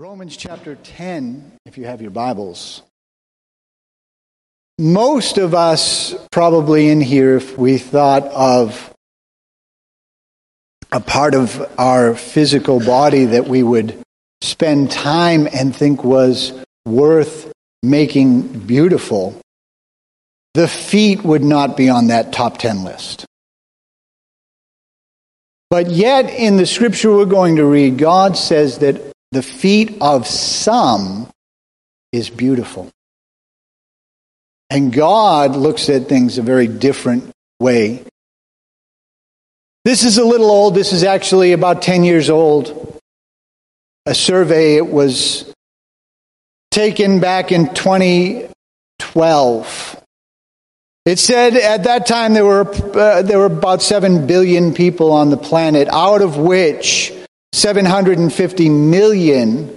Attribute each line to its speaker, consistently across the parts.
Speaker 1: Romans chapter 10, if you have your Bibles. Most of us, probably in here, if we thought of a part of our physical body that we would spend time and think was worth making beautiful, the feet would not be on that top 10 list. But yet, in the scripture we're going to read, God says that the feet of some is beautiful. And God looks at things a very different way. This is a little old. This is actually about 10 years old. A survey it was taken back in 2012. It said at that time there were, uh, there were about 7 billion people on the planet, out of which 750 million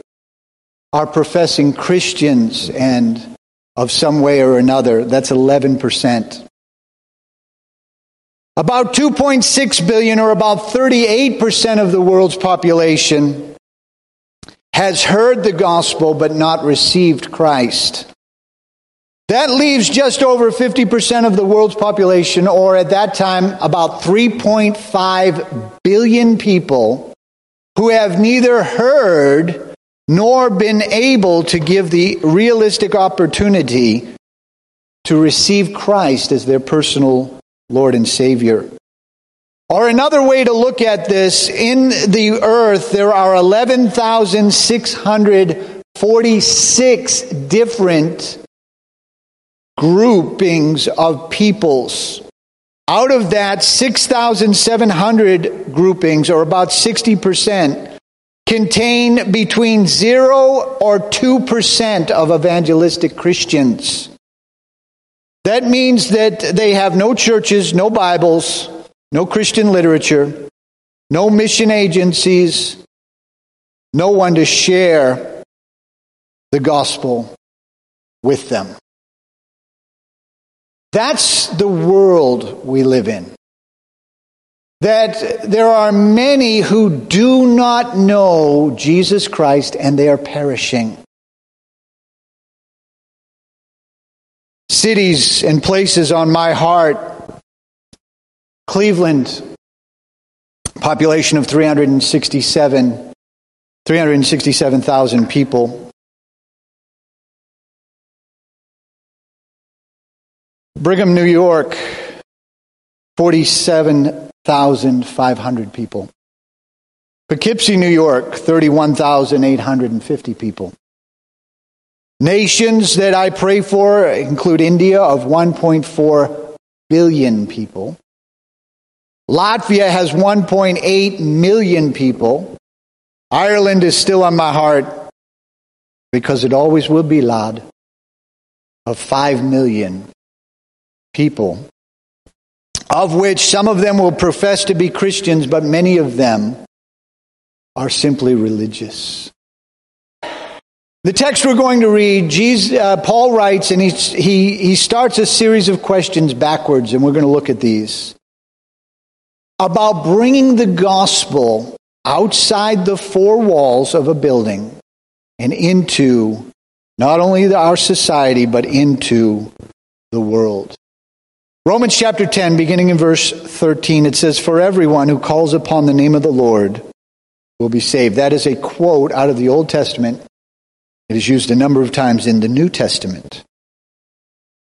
Speaker 1: are professing Christians and of some way or another. That's 11%. About 2.6 billion, or about 38% of the world's population, has heard the gospel but not received Christ. That leaves just over 50% of the world's population, or at that time, about 3.5 billion people who have neither heard nor been able to give the realistic opportunity to receive Christ as their personal Lord and Savior. Or another way to look at this, in the earth there are 11,646 different groupings of peoples. Out of that, 6,700 groupings, or about 60%, contain between 0 or 2% of evangelistic Christians. That means that they have no churches, no Bibles, no Christian literature, no mission agencies, no one to share the gospel with them. That's the world we live in. That there are many who do not know Jesus Christ and they are perishing. Cities and places on my heart Cleveland, population of 367, 367,000 people. Binghamton, New York, 47,500 people. Poughkeepsie, New York, 31,850 people. Nations that I pray for include India of 1.4 billion people. Latvia has 1.8 million people. Ireland is still on my heart because it always will be, lad, of 5 million people, of which some of them will profess to be Christians, but many of them are simply religious. The text we're going to read, Jesus, uh, Paul writes, and he, he, he starts a series of questions backwards, and we're going to look at these about bringing the gospel outside the four walls of a building and into not only our society, but into the world. Romans chapter 10, beginning in verse 13, it says, For everyone who calls upon the name of the Lord will be saved. That is a quote out of the Old Testament. It is used a number of times in the New Testament.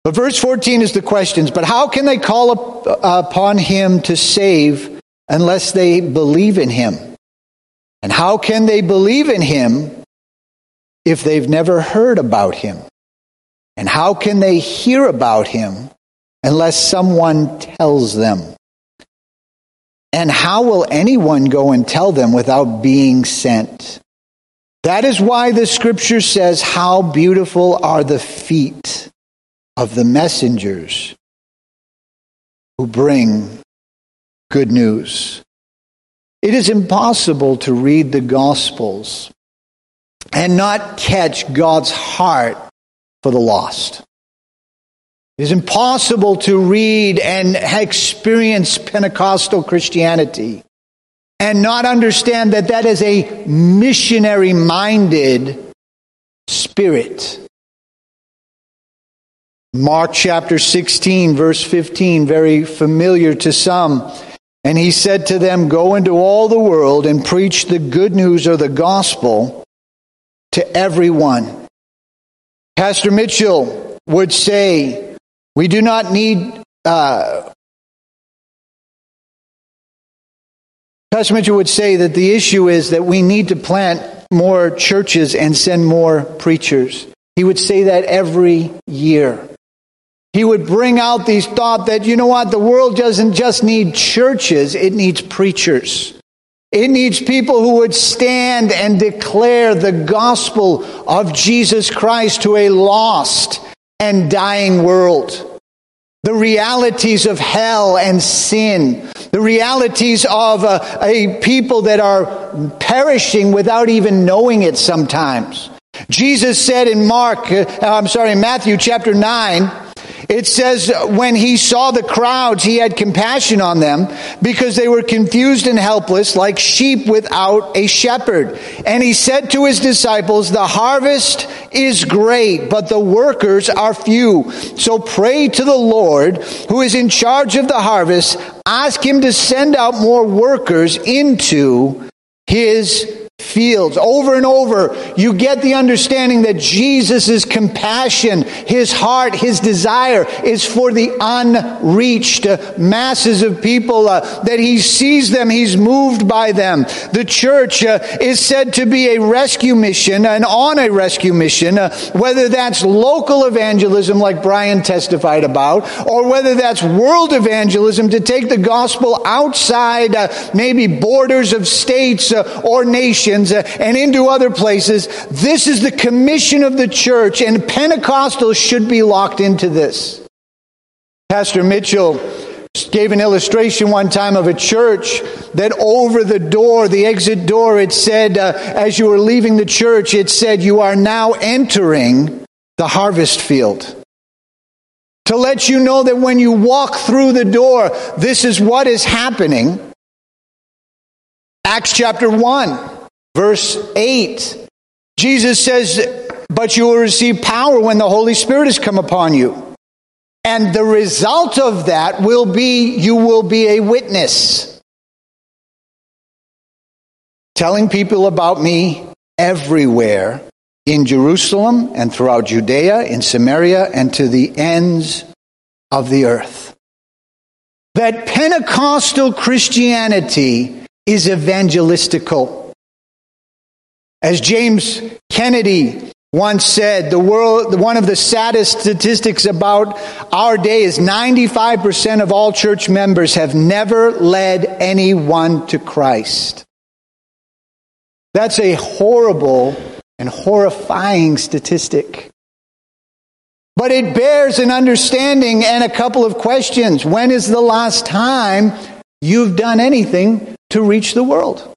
Speaker 1: But verse 14 is the questions. But how can they call uh, upon him to save unless they believe in him? And how can they believe in him if they've never heard about him? And how can they hear about him unless someone tells them. And how will anyone go and tell them without being sent? That is why the scripture says, How beautiful are the feet of the messengers who bring good news. It is impossible to read the Gospels and not catch God's heart for the lost. It is impossible to read and experience Pentecostal Christianity and not understand that that is a missionary minded spirit. Mark chapter 16, verse 15, very familiar to some. And he said to them, Go into all the world and preach the good news or the gospel to everyone. Pastor Mitchell would say, We do not need. Uh, Pastor Mitchell would say that the issue is that we need to plant more churches and send more preachers. He would say that every year. He would bring out these thought that, you know what, the world doesn't just need churches, it needs preachers. It needs people who would stand and declare the gospel of Jesus Christ to a lost and dying world. The realities of hell and sin. The realities of a, a people that are perishing without even knowing it sometimes. Jesus said in Mark, uh, I'm sorry, in Matthew chapter 9, it says, when he saw the crowds, he had compassion on them because they were confused and helpless like sheep without a shepherd. And he said to his disciples, the harvest is great, but the workers are few. So pray to the Lord who is in charge of the harvest. Ask him to send out more workers into his fields. Over and over, you get the understanding that Jesus' compassion, his heart, his desire is for the unreached masses of people, uh, that he sees them, he's moved by them. The church uh, is said to be a rescue mission and on a rescue mission, uh, whether that's local evangelism like Brian testified about, or whether that's world evangelism to take the gospel outside uh, maybe borders of states uh, or nations uh, and into other places. This is the commission of the church, and Pentecostals should be locked into this. Pastor Mitchell gave an illustration one time of a church that over the door, the exit door, it said, uh, as you were leaving the church, it said, You are now entering the harvest field. To let you know that when you walk through the door, this is what is happening. Acts chapter 1. Verse 8, Jesus says, But you will receive power when the Holy Spirit has come upon you. And the result of that will be you will be a witness. Telling people about me everywhere in Jerusalem and throughout Judea, in Samaria, and to the ends of the earth. That Pentecostal Christianity is evangelistical. As James Kennedy once said, the world, one of the saddest statistics about our day is 95% of all church members have never led anyone to Christ. That's a horrible and horrifying statistic. But it bears an understanding and a couple of questions. When is the last time you've done anything to reach the world?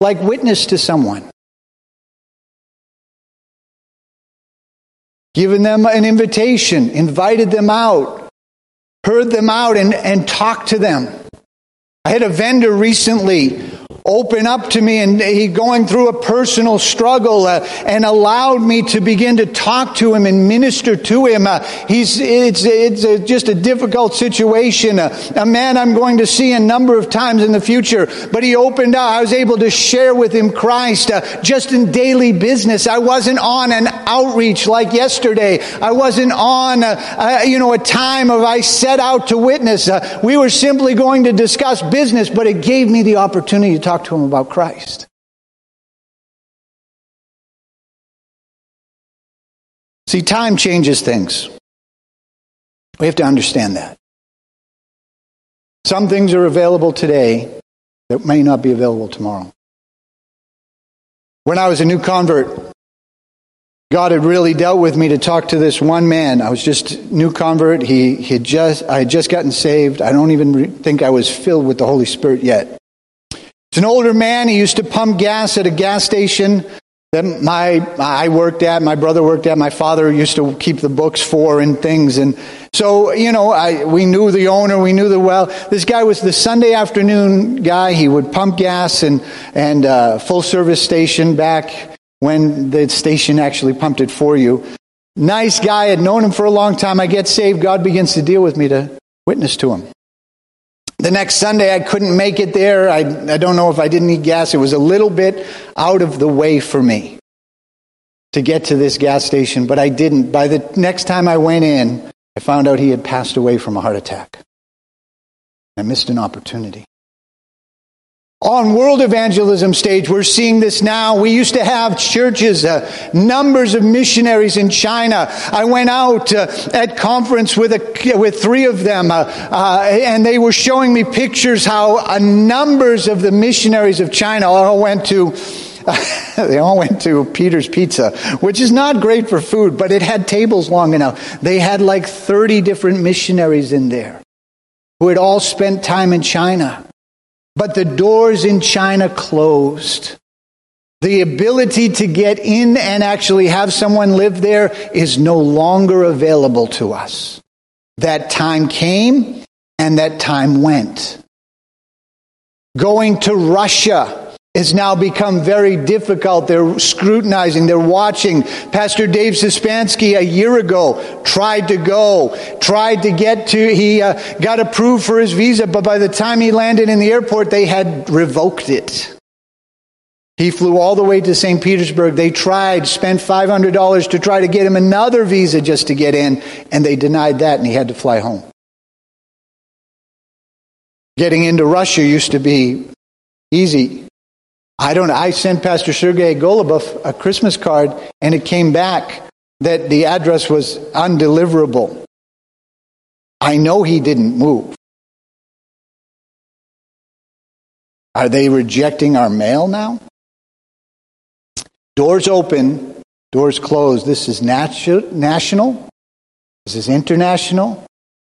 Speaker 1: Like witness to someone. Given them an invitation, invited them out, heard them out, and, and talked to them. I had a vendor recently open up to me and he going through a personal struggle uh, and allowed me to begin to talk to him and minister to him. Uh, he's, it's, it's a, just a difficult situation. Uh, a man I'm going to see a number of times in the future, but he opened up. I was able to share with him Christ uh, just in daily business. I wasn't on an outreach like yesterday. I wasn't on, uh, you know, a time of I set out to witness. Uh, we were simply going to discuss business, but it gave me the opportunity to talk talk to them about Christ. See, time changes things. We have to understand that. Some things are available today that may not be available tomorrow. When I was a new convert, God had really dealt with me to talk to this one man. I was just new convert. He, he had just, I had just gotten saved. I don't even think I was filled with the Holy Spirit yet. He's an older man. He used to pump gas at a gas station that my I worked at, my brother worked at, my father used to keep the books for and things. And so, you know, I, we knew the owner, we knew the well. This guy was the Sunday afternoon guy. He would pump gas and, and uh, full service station back when the station actually pumped it for you. Nice guy, had known him for a long time. I get saved. God begins to deal with me to witness to him. The next Sunday, I couldn't make it there. I, I don't know if I didn't need gas. It was a little bit out of the way for me to get to this gas station, but I didn't. By the next time I went in, I found out he had passed away from a heart attack. I missed an opportunity. On world evangelism stage, we're seeing this now. We used to have churches, uh, numbers of missionaries in China. I went out uh, at conference with a, with three of them, uh, uh and they were showing me pictures how uh, numbers of the missionaries of China all went to they all went to Peter's Pizza, which is not great for food, but it had tables long enough. They had like 30 different missionaries in there who had all spent time in China. But the doors in China closed. The ability to get in and actually have someone live there is no longer available to us. That time came and that time went. Going to Russia has now become very difficult. They're scrutinizing, they're watching. Pastor Dave Sispansky a year ago tried to go, tried to get to, he uh, got approved for his visa, but by the time he landed in the airport, they had revoked it. He flew all the way to St. Petersburg. They tried, spent $500 to try to get him another visa just to get in, and they denied that, and he had to fly home. Getting into Russia used to be easy. I don't I sent Pastor Sergei Golubov a Christmas card and it came back that the address was undeliverable. I know he didn't move. Are they rejecting our mail now? Doors open, doors closed. This is natu- national. This is international.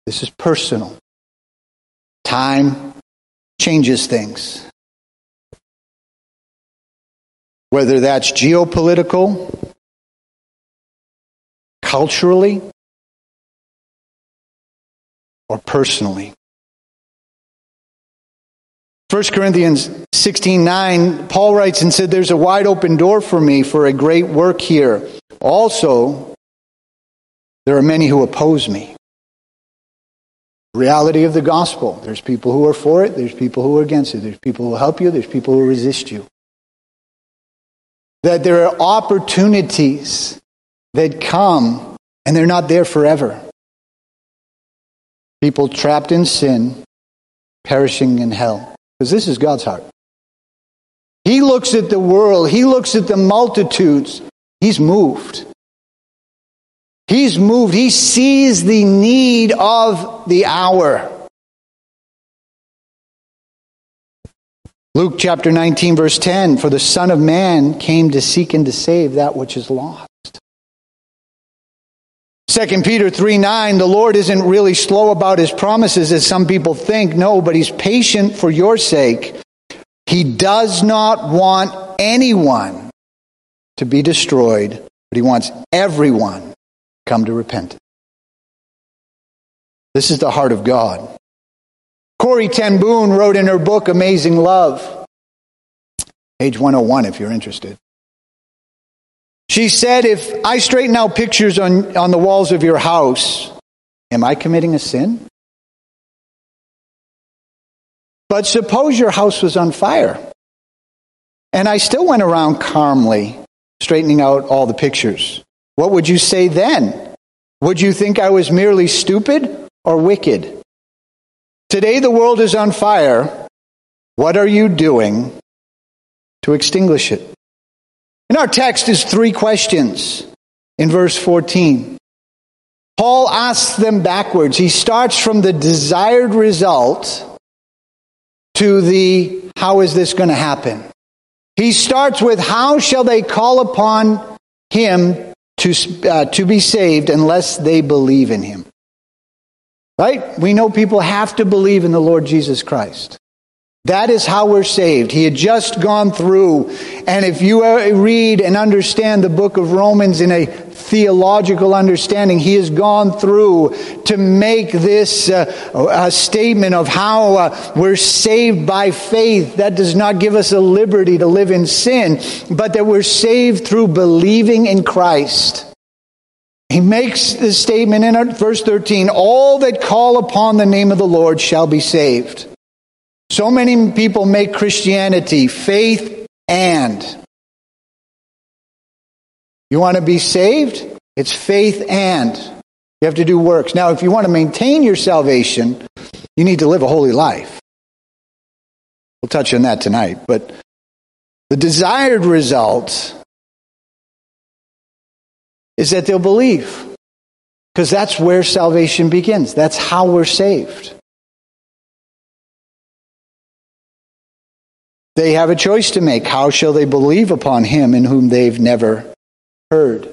Speaker 1: This is personal. Time changes things. Whether that's geopolitical, culturally, or personally. 1 Corinthians 16:9 Paul writes and said there's a wide open door for me for a great work here. Also there are many who oppose me. Reality of the gospel. There's people who are for it, there's people who are against it. There's people who help you, there's people who resist you that there are opportunities that come and they're not there forever. People trapped in sin, perishing in hell. Because this is God's heart. He looks at the world, He looks at the multitudes, He's moved. He's moved. He sees the need of the hour. Luke chapter 19, verse 10 For the Son of Man came to seek and to save that which is lost. 2 Peter 3 9, the Lord isn't really slow about his promises as some people think. No, but he's patient for your sake. He does not want anyone to be destroyed, but he wants everyone to come to repentance. This is the heart of God. Corrie ten wrote in her book Amazing Love, page 101 if you're interested. She said, If I straighten out pictures on, on the walls of your house, am I committing a sin? But suppose your house was on fire, and I still went around calmly straightening out all the pictures. What would you say then? Would you think I was merely stupid or wicked? Today the world is on fire. What are you doing to extinguish it? In our text is three questions in verse 14. Paul asks them backwards. He starts from the desired result to the how is this going to happen? He starts with how shall they call upon him to, uh, to be saved unless they believe in him? Right? We know people have to believe in the Lord Jesus Christ. That is how we're saved. He had just gone through, and if you read and understand the book of Romans in a theological understanding, he has gone through to make this uh, statement of how uh, we're saved by faith. That does not give us a liberty to live in sin, but that we're saved through believing in Christ. He makes this statement in verse 13 All that call upon the name of the Lord shall be saved. So many people make Christianity faith and. You want to be saved? It's faith and. You have to do works. Now, if you want to maintain your salvation, you need to live a holy life. We'll touch on that tonight. But the desired result is that they'll believe. Because that's where salvation begins. That's how we're saved. They have a choice to make. How shall they believe upon him in whom they've never heard?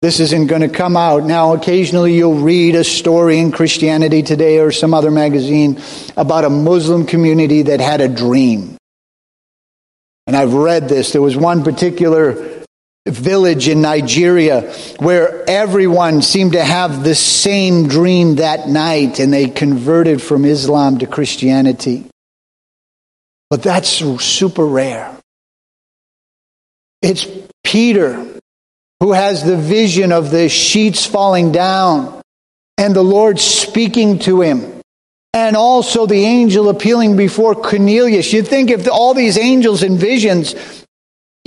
Speaker 1: This isn't going to come out. Now, occasionally you'll read a story in Christianity Today or some other magazine about a Muslim community that had a dream. And I've read this. There was one particular village in Nigeria where everyone seemed to have the same dream that night and they converted from Islam to Christianity. But that's super rare. It's Peter who has the vision of the sheets falling down and the Lord speaking to him. And also the angel appealing before Cornelius. You'd think if all these angels and visions,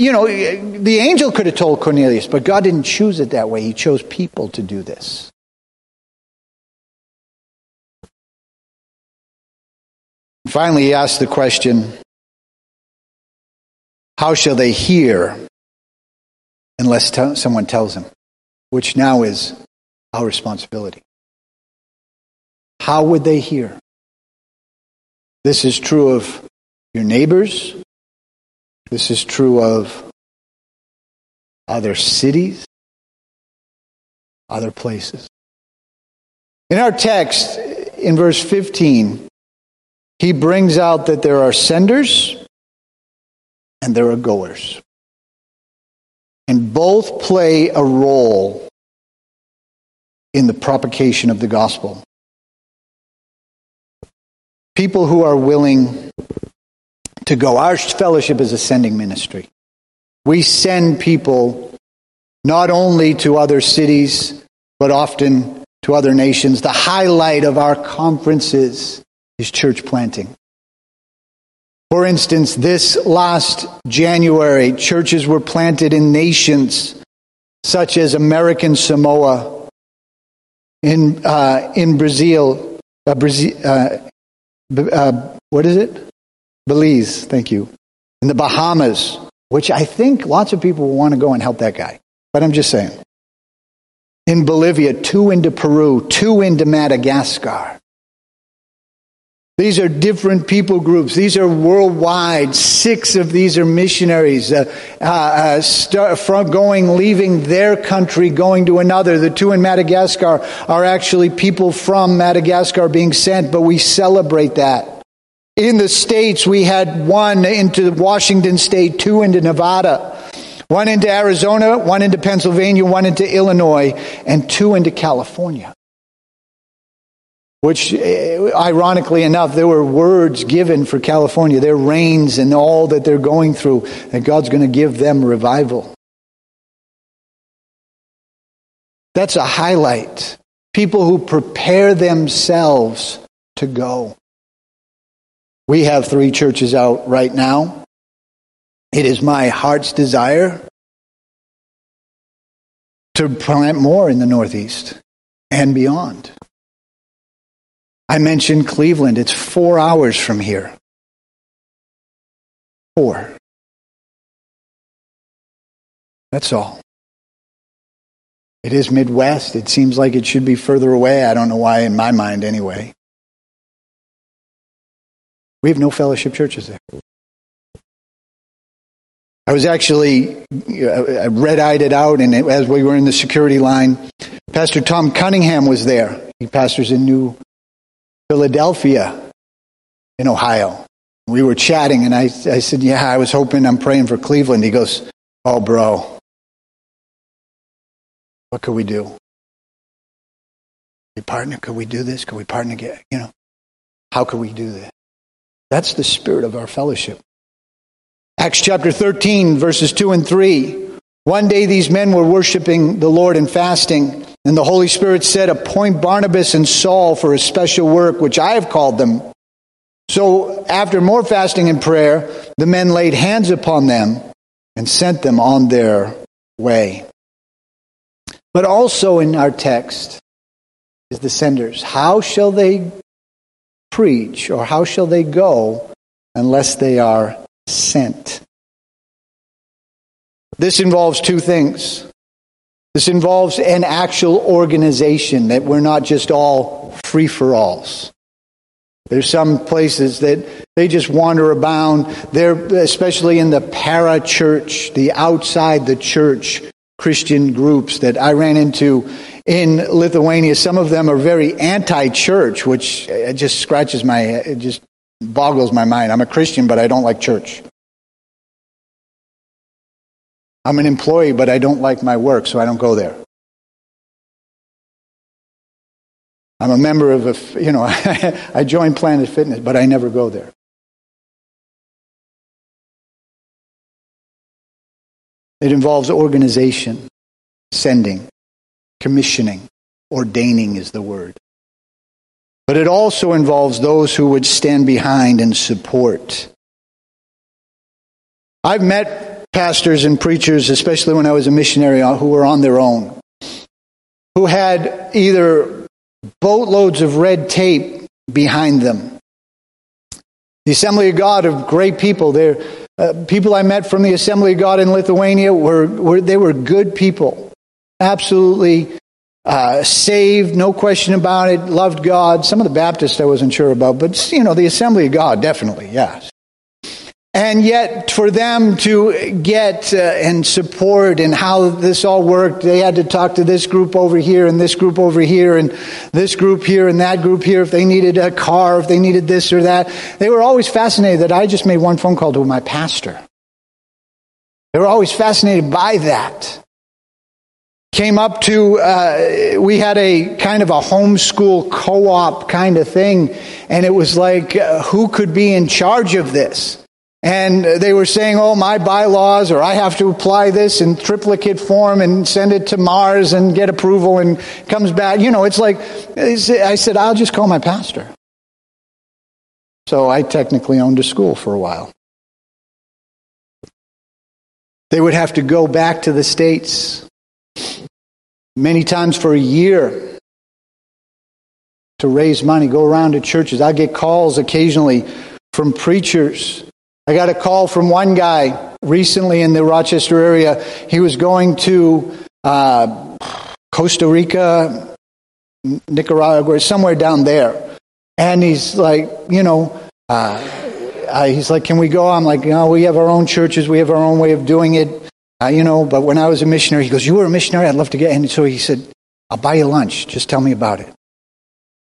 Speaker 1: you know, the angel could have told Cornelius, but God didn't choose it that way. He chose people to do this. Finally, he asked the question How shall they hear unless t- someone tells them? Which now is our responsibility. How would they hear? This is true of your neighbors. This is true of other cities, other places. In our text, in verse 15, he brings out that there are senders and there are goers. And both play a role in the propagation of the gospel. People who are willing to go. Our fellowship is a sending ministry. We send people not only to other cities, but often to other nations. The highlight of our conferences is church planting. For instance, this last January, churches were planted in nations such as American Samoa, in, uh, in Brazil, uh, Brazil uh, uh, what is it? Belize, thank you. In the Bahamas, which I think lots of people will want to go and help that guy. But I'm just saying. In Bolivia, two into Peru, two into Madagascar. These are different people groups. These are worldwide. Six of these are missionaries uh, uh, uh, start from going, leaving their country, going to another. The two in Madagascar are actually people from Madagascar being sent, but we celebrate that. In the States, we had one into Washington State, two into Nevada, one into Arizona, one into Pennsylvania, one into Illinois, and two into California which eh, ironically enough, there were words given for California, their rains and all that they're going through, that God's going to give them revival. That's a highlight. People who prepare themselves to go. We have three churches out right now. It is my heart's desire to plant more in the Northeast and beyond. I mentioned Cleveland. It's four hours from here. Four. That's all. It is Midwest. It seems like it should be further away. I don't know why, in my mind, anyway. We have no fellowship churches there. I was actually, uh, uh, red eyed it out, and as we were in the security line, Pastor Tom Cunningham was there. He pastors in New Philadelphia. in Ohio. We were chatting, and I, I said, Yeah, I was hoping I'm praying for Cleveland. He goes, Oh, bro, what could we do? We partner? Could we do this? Could we partner? Get, you know, how could we do this? That's the spirit of our fellowship. Acts chapter 13, verses 2 and 3. One day these men were worshiping the Lord and fasting, and the Holy Spirit said, Appoint Barnabas and Saul for a special work which I have called them. So after more fasting and prayer, the men laid hands upon them and sent them on their way. But also in our text is the senders. How shall they preach or how shall they go unless they are sent? This involves two things. This involves an actual organization that we're not just all free for alls. There's some places that they just wander about. They're especially in the para church, the outside the church Christian groups that I ran into in Lithuania. Some of them are very anti-church, which uh, just scratches my, it just boggles my mind. I'm a Christian, but I don't like church. I'm an employee, but I don't like my work, so I don't go there. I'm a member of a, you know, I joined Planet Fitness, but I never go there. It involves organization, sending, commissioning, ordaining is the word. But it also involves those who would stand behind and support. I've met pastors and preachers, especially when I was a missionary, who were on their own, who had either boatloads of red tape behind them. The Assembly of God of great people. They're uh, people I met from the Assembly of God in Lithuania were, were they were good people, absolutely uh, saved, no question about it. Loved God. Some of the Baptists I wasn't sure about, but you know the Assembly of God definitely, yes. And yet, for them to get uh, and support and how this all worked, they had to talk to this group over here and this group over here and this group here and that group here if they needed a car, if they needed this or that. They were always fascinated that I just made one phone call to my pastor. They were always fascinated by that. Came up to, uh, we had a kind of a homeschool co op kind of thing, and it was like, uh, who could be in charge of this? And they were saying, oh, my bylaws, or I have to apply this in triplicate form and send it to Mars and get approval and comes back. You know, it's like, I said, I'll just call my pastor. So I technically owned a school for a while. They would have to go back to the States many times for a year to raise money, go around to churches. I get calls occasionally from preachers I got a call from one guy recently in the Rochester area. He was going to uh, Costa Rica, Nicaragua, somewhere down there. And he's like, you know, uh, he's like, can we go? I'm like, no, we have our own churches. We have our own way of doing it. Uh, you know, but when I was a missionary, he goes, you were a missionary? I'd love to get. And so he said, I'll buy you lunch. Just tell me about it.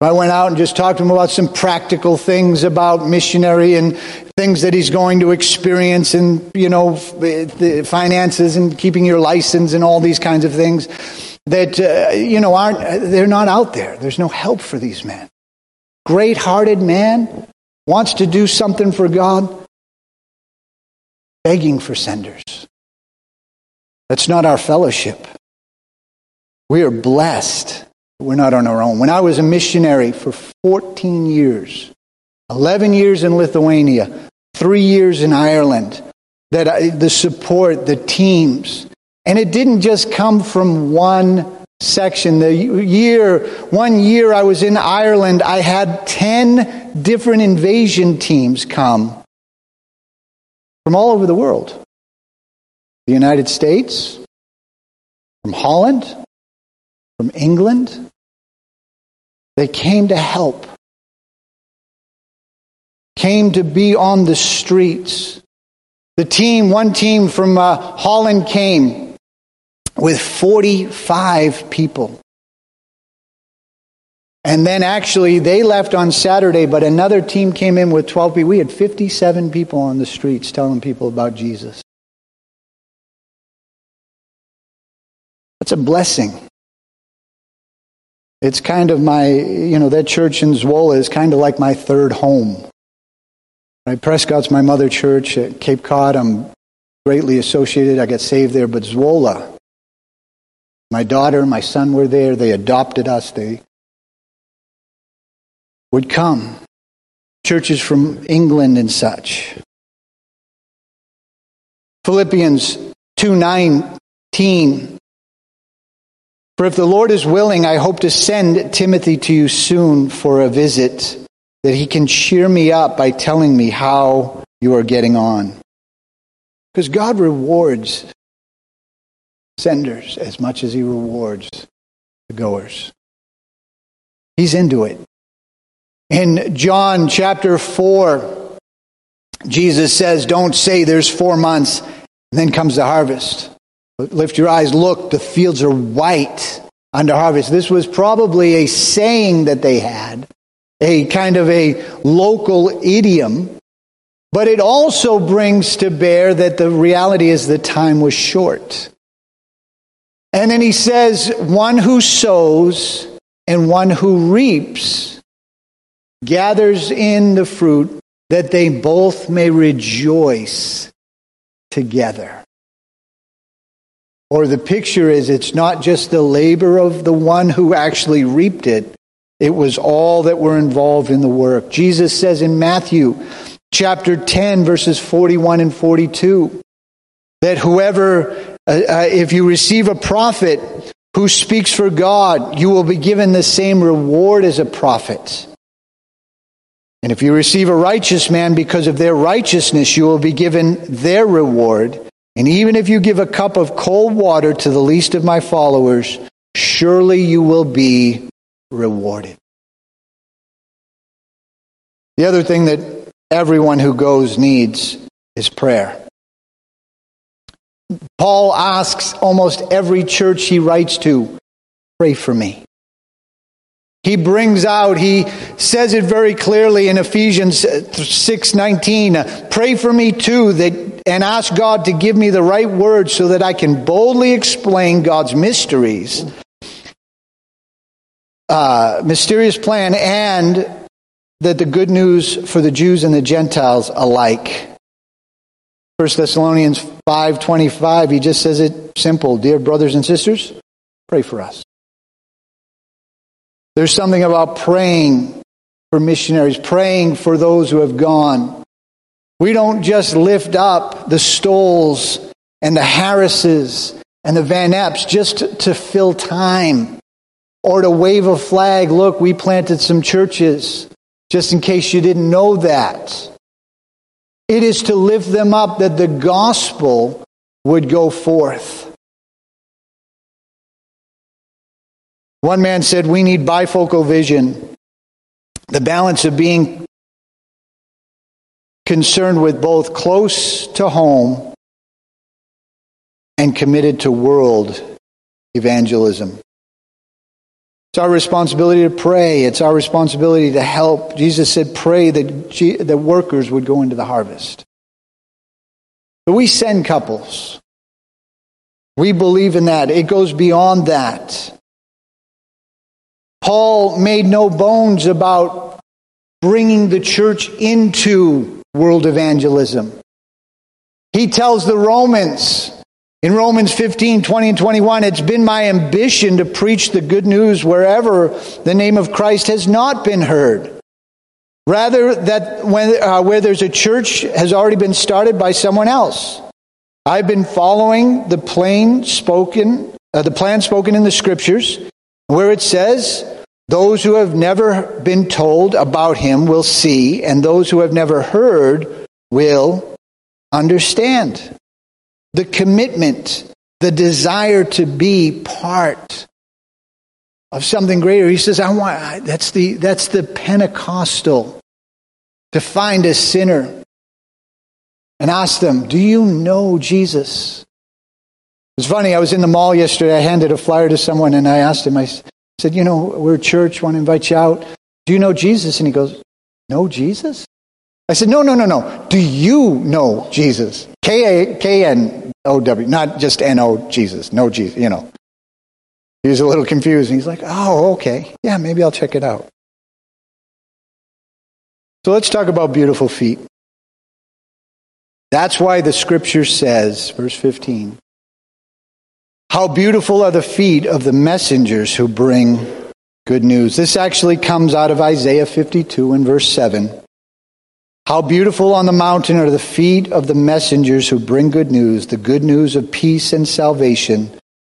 Speaker 1: I went out and just talked to him about some practical things about missionary and things that he's going to experience and, you know, the finances and keeping your license and all these kinds of things that, uh, you know, aren't, they're not out there. There's no help for these men. Great hearted man wants to do something for God, begging for senders. That's not our fellowship. We are blessed we're not on our own. When I was a missionary for 14 years, 11 years in Lithuania, three years in Ireland, that I, the support, the teams, and it didn't just come from one section. The year, one year I was in Ireland, I had 10 different invasion teams come from all over the world. The United States, from Holland, from England. They came to help, came to be on the streets. The team, one team from uh, Holland came with 45 people. And then actually, they left on Saturday, but another team came in with 12 people. We had 57 people on the streets telling people about Jesus. That's a blessing. It's kind of my, you know, that church in Zwolle is kind of like my third home. Right? Prescott's my mother church at Cape Cod. I'm greatly associated. I got saved there, but Zwolle, my daughter, and my son were there. They adopted us. They would come. Churches from England and such. Philippians 2:19 For if the Lord is willing, I hope to send Timothy to you soon for a visit that he can cheer me up by telling me how you are getting on. Because God rewards senders as much as he rewards the goers. He's into it. In John chapter 4, Jesus says, Don't say there's four months, and then comes the harvest. Lift your eyes, look, the fields are white under harvest. This was probably a saying that they had, a kind of a local idiom, but it also brings to bear that the reality is the time was short. And then he says, One who sows and one who reaps gathers in the fruit that they both may rejoice together. Or the picture is it's not just the labor of the one who actually reaped it, it was all that were involved in the work. Jesus says in Matthew chapter 10, verses 41 and 42, that whoever, uh, uh, if you receive a prophet who speaks for God, you will be given the same reward as a prophet. And if you receive a righteous man because of their righteousness, you will be given their reward. And even if you give a cup of cold water to the least of my followers, surely you will be rewarded. The other thing that everyone who goes needs is prayer. Paul asks almost every church he writes to, pray for me. He brings out, he says it very clearly in Ephesians 6:19, pray for me too that and ask God to give me the right words so that I can boldly explain God's mysteries. Uh, mysterious plan and that the good news for the Jews and the Gentiles alike. 1 Thessalonians 5:25 he just says it simple, dear brothers and sisters, pray for us. There's something about praying for missionaries, praying for those who have gone. We don't just lift up the Stoles and the Harrises and the Van Epps just to, to fill time or to wave a flag. Look, we planted some churches, just in case you didn't know that. It is to lift them up that the gospel would go forth. One man said, We need bifocal vision, the balance of being concerned with both close to home and committed to world evangelism. It's our responsibility to pray. It's our responsibility to help. Jesus said, pray that the workers would go into the harvest. But we send couples. We believe in that. It goes beyond that. Paul made no bones about bringing the church into world evangelism. He tells the Romans in Romans 15, 20, and 21, it's been my ambition to preach the good news wherever the name of Christ has not been heard. Rather, that when, uh, where there's a church has already been started by someone else. I've been following the plain spoken, uh, the plan spoken in the scriptures, where it says, those who have never been told about him will see, and those who have never heard will understand. The commitment, the desire to be part of something greater. He says, I want that's the that's the Pentecostal to find a sinner and ask them, Do you know Jesus? It's funny, I was in the mall yesterday, I handed a flyer to someone and I asked him, I said, You know, we're a church, want to invite you out. Do you know Jesus? And he goes, Know Jesus? I said, No, no, no, no. Do you know Jesus? K A K N O W, not just N O Jesus. No Jesus, you know. He was a little confused. He's like, Oh, okay. Yeah, maybe I'll check it out. So let's talk about beautiful feet. That's why the scripture says, verse 15, how beautiful are the feet of the messengers who bring good news. This actually comes out of Isaiah 52 and verse 7. How beautiful on the mountain are the feet of the messengers who bring good news, the good news of peace and salvation,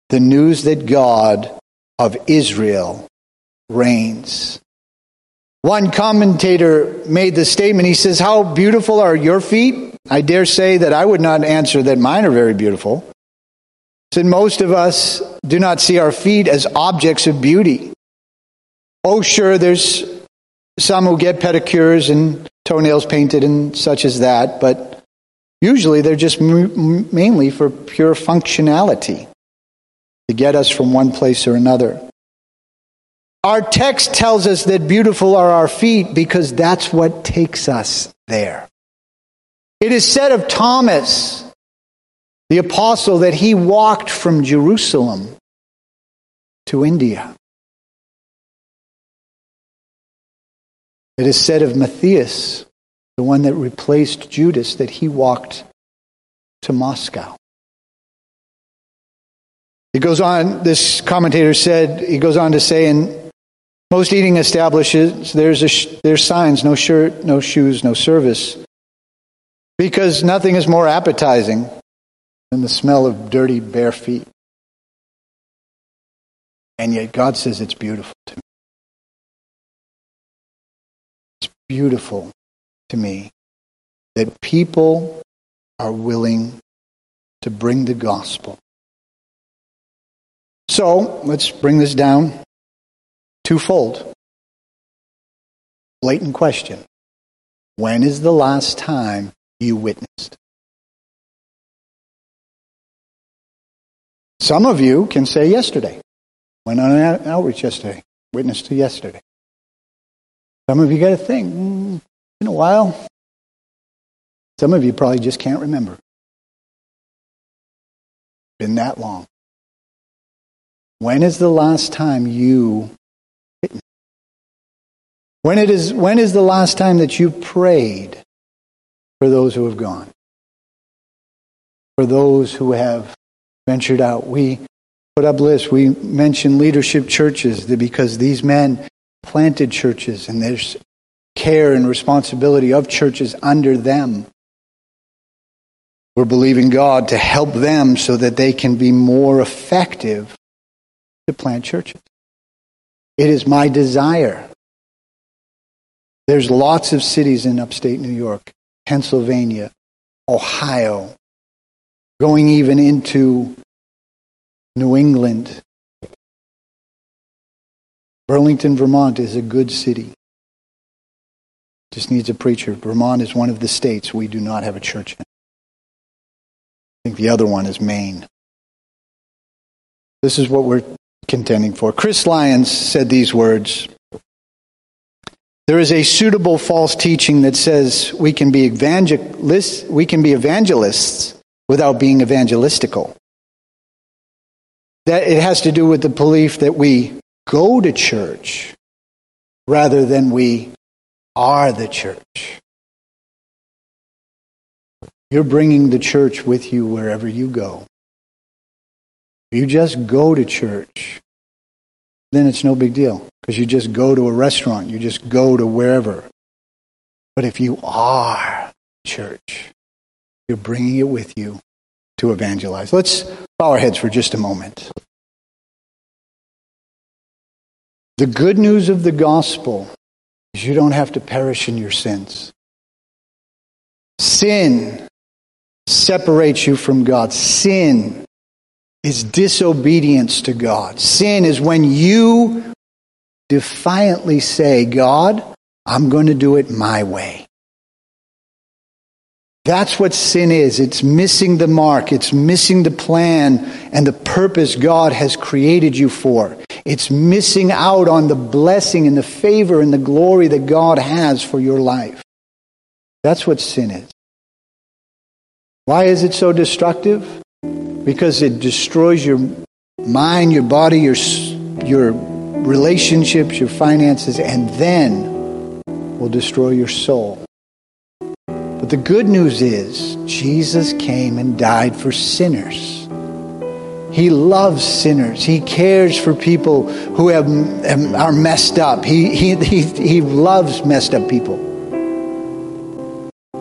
Speaker 1: the news that God of Israel reigns. One commentator made the statement, he says, How beautiful are your feet? I dare say that I would not answer that mine are very beautiful. Said most of us do not see our feet as objects of beauty. Oh, sure, there's some who get pedicures and toenails painted and such as that, but usually they're just mainly for pure functionality to get us from one place or another. Our text tells us that beautiful are our feet because that's what takes us there. It is said of Thomas, the apostle, that he walked from Jerusalem to India. It is said of Matthias, the one that replaced Judas, that he walked to Moscow. It goes on, this commentator said, he goes on to say, in most eating establishments, there's, a, there's signs, no shirt, no shoes, no service. Because nothing is more appetizing than the smell of dirty, bare feet. And yet God says it's beautiful to me. It's beautiful to me that people are willing to bring the gospel. So let's bring this down twofold. Blatant question When is the last time you witnessed? Some of you can say yesterday. Went on an outreach yesterday. Witnessed to yesterday. Some of you got to think, mm, in a while. Some of you probably just can't remember. Been that long. When is the last time you when it is when is the last time that you prayed for those who have gone? For those who have ventured out. We put up lists. We mentioned leadership churches because these men planted churches and there's care and responsibility of churches under them. We're believing God to help them so that they can be more effective to plant churches. It is my desire. There's lots of cities in upstate New York, Pennsylvania, Ohio, going even into New England, Burlington, Vermont is a good city. Just needs a preacher. Vermont is one of the states we do not have a church in. I think the other one is Maine. This is what we're contending for. Chris Lyons said these words. There is a suitable false teaching that says we can be evangelists, we can be evangelists without being evangelistical. That it has to do with the belief that we go to church rather than we are the church. You're bringing the church with you wherever you go. If you just go to church, then it's no big deal because you just go to a restaurant, you just go to wherever. But if you are church, you're bringing it with you to evangelize. Let's bow our heads for just a moment. The good news of the gospel is you don't have to perish in your sins. Sin separates you from God. Sin is disobedience to God. Sin is when you defiantly say, God, I'm going to do it my way. That's what sin is. It's missing the mark. It's missing the plan and the purpose God has created you for. It's missing out on the blessing and the favor and the glory that God has for your life. That's what sin is. Why is it so destructive? Because it destroys your mind, your body, your, your relationships, your finances, and then will destroy your soul. The good news is Jesus came and died for sinners. He loves sinners. He cares for people who have, are messed up. He, he, he, he loves messed up people.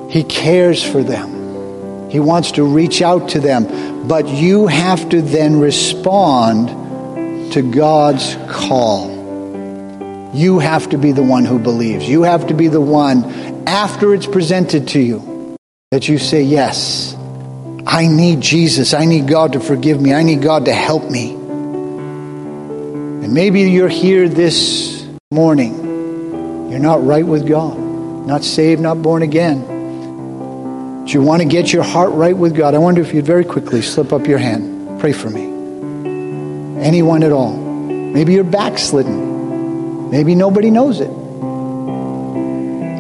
Speaker 1: He cares for them. He wants to reach out to them. But you have to then respond to God's call. You have to be the one who believes. You have to be the one, after it's presented to you, that you say, Yes, I need Jesus. I need God to forgive me. I need God to help me. And maybe you're here this morning. You're not right with God, not saved, not born again. But you want to get your heart right with God. I wonder if you'd very quickly slip up your hand. Pray for me. Anyone at all. Maybe you're backslidden. Maybe nobody knows it.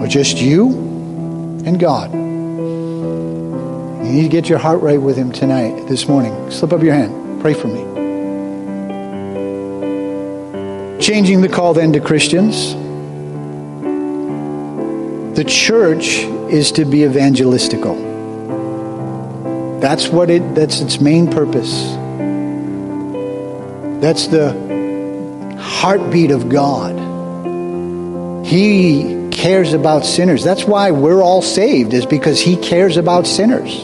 Speaker 1: Or just you and God. You need to get your heart right with Him tonight, this morning. Slip up your hand. Pray for me. Changing the call then to Christians. The church is to be evangelistical. That's what it that's its main purpose. That's the heartbeat of God. He cares about sinners. That's why we're all saved, is because He cares about sinners.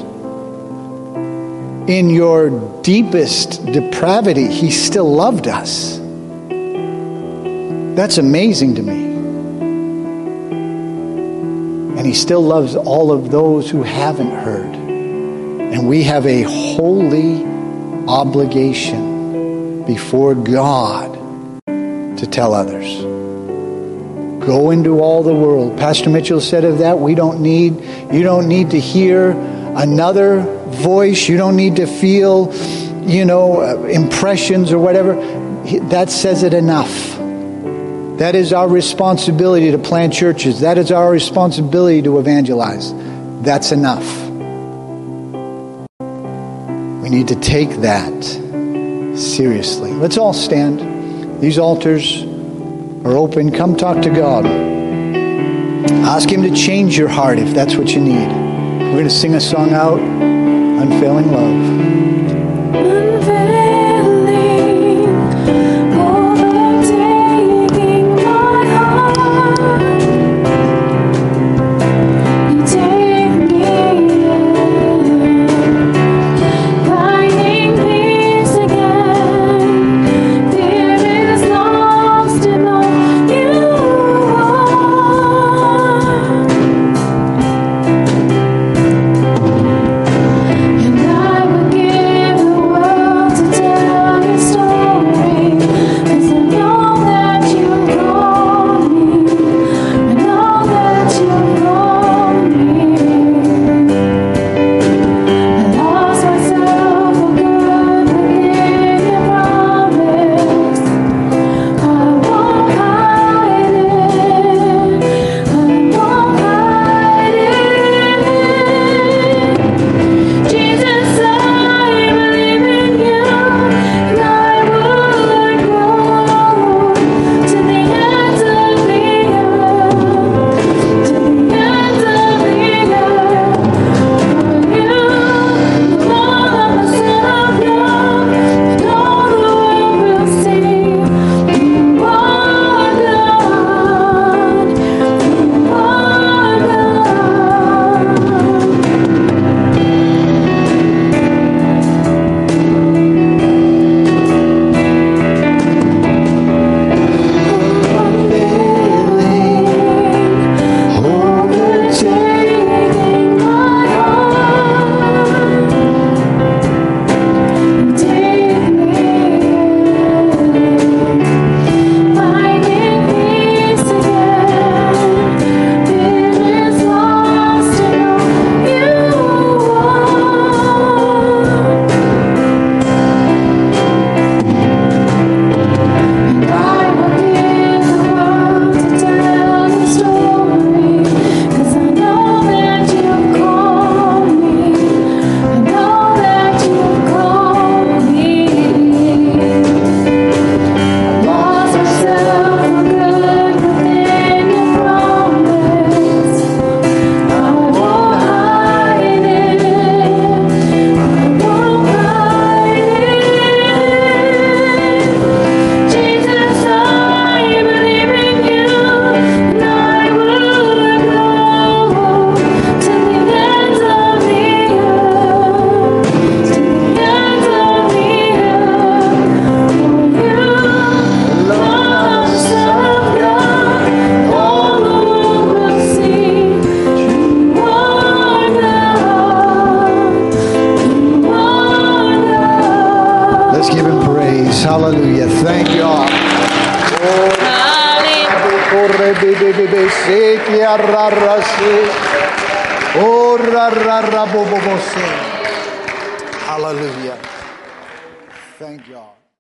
Speaker 1: In your deepest depravity, He still loved us. That's amazing to me. And He still loves all of those who haven't heard. And we have a holy obligation before God to tell others. Go into all the world. Pastor Mitchell said of that, we don't need, you don't need to hear another voice. You don't need to feel, you know, uh, impressions or whatever. That says it enough. That is our responsibility to plant churches. That is our responsibility to evangelize. That's enough. We need to take that seriously. Let's all stand. These altars are open. Come talk to God. Ask Him to change your heart if that's what you need. We're going to sing a song out Unfailing Love.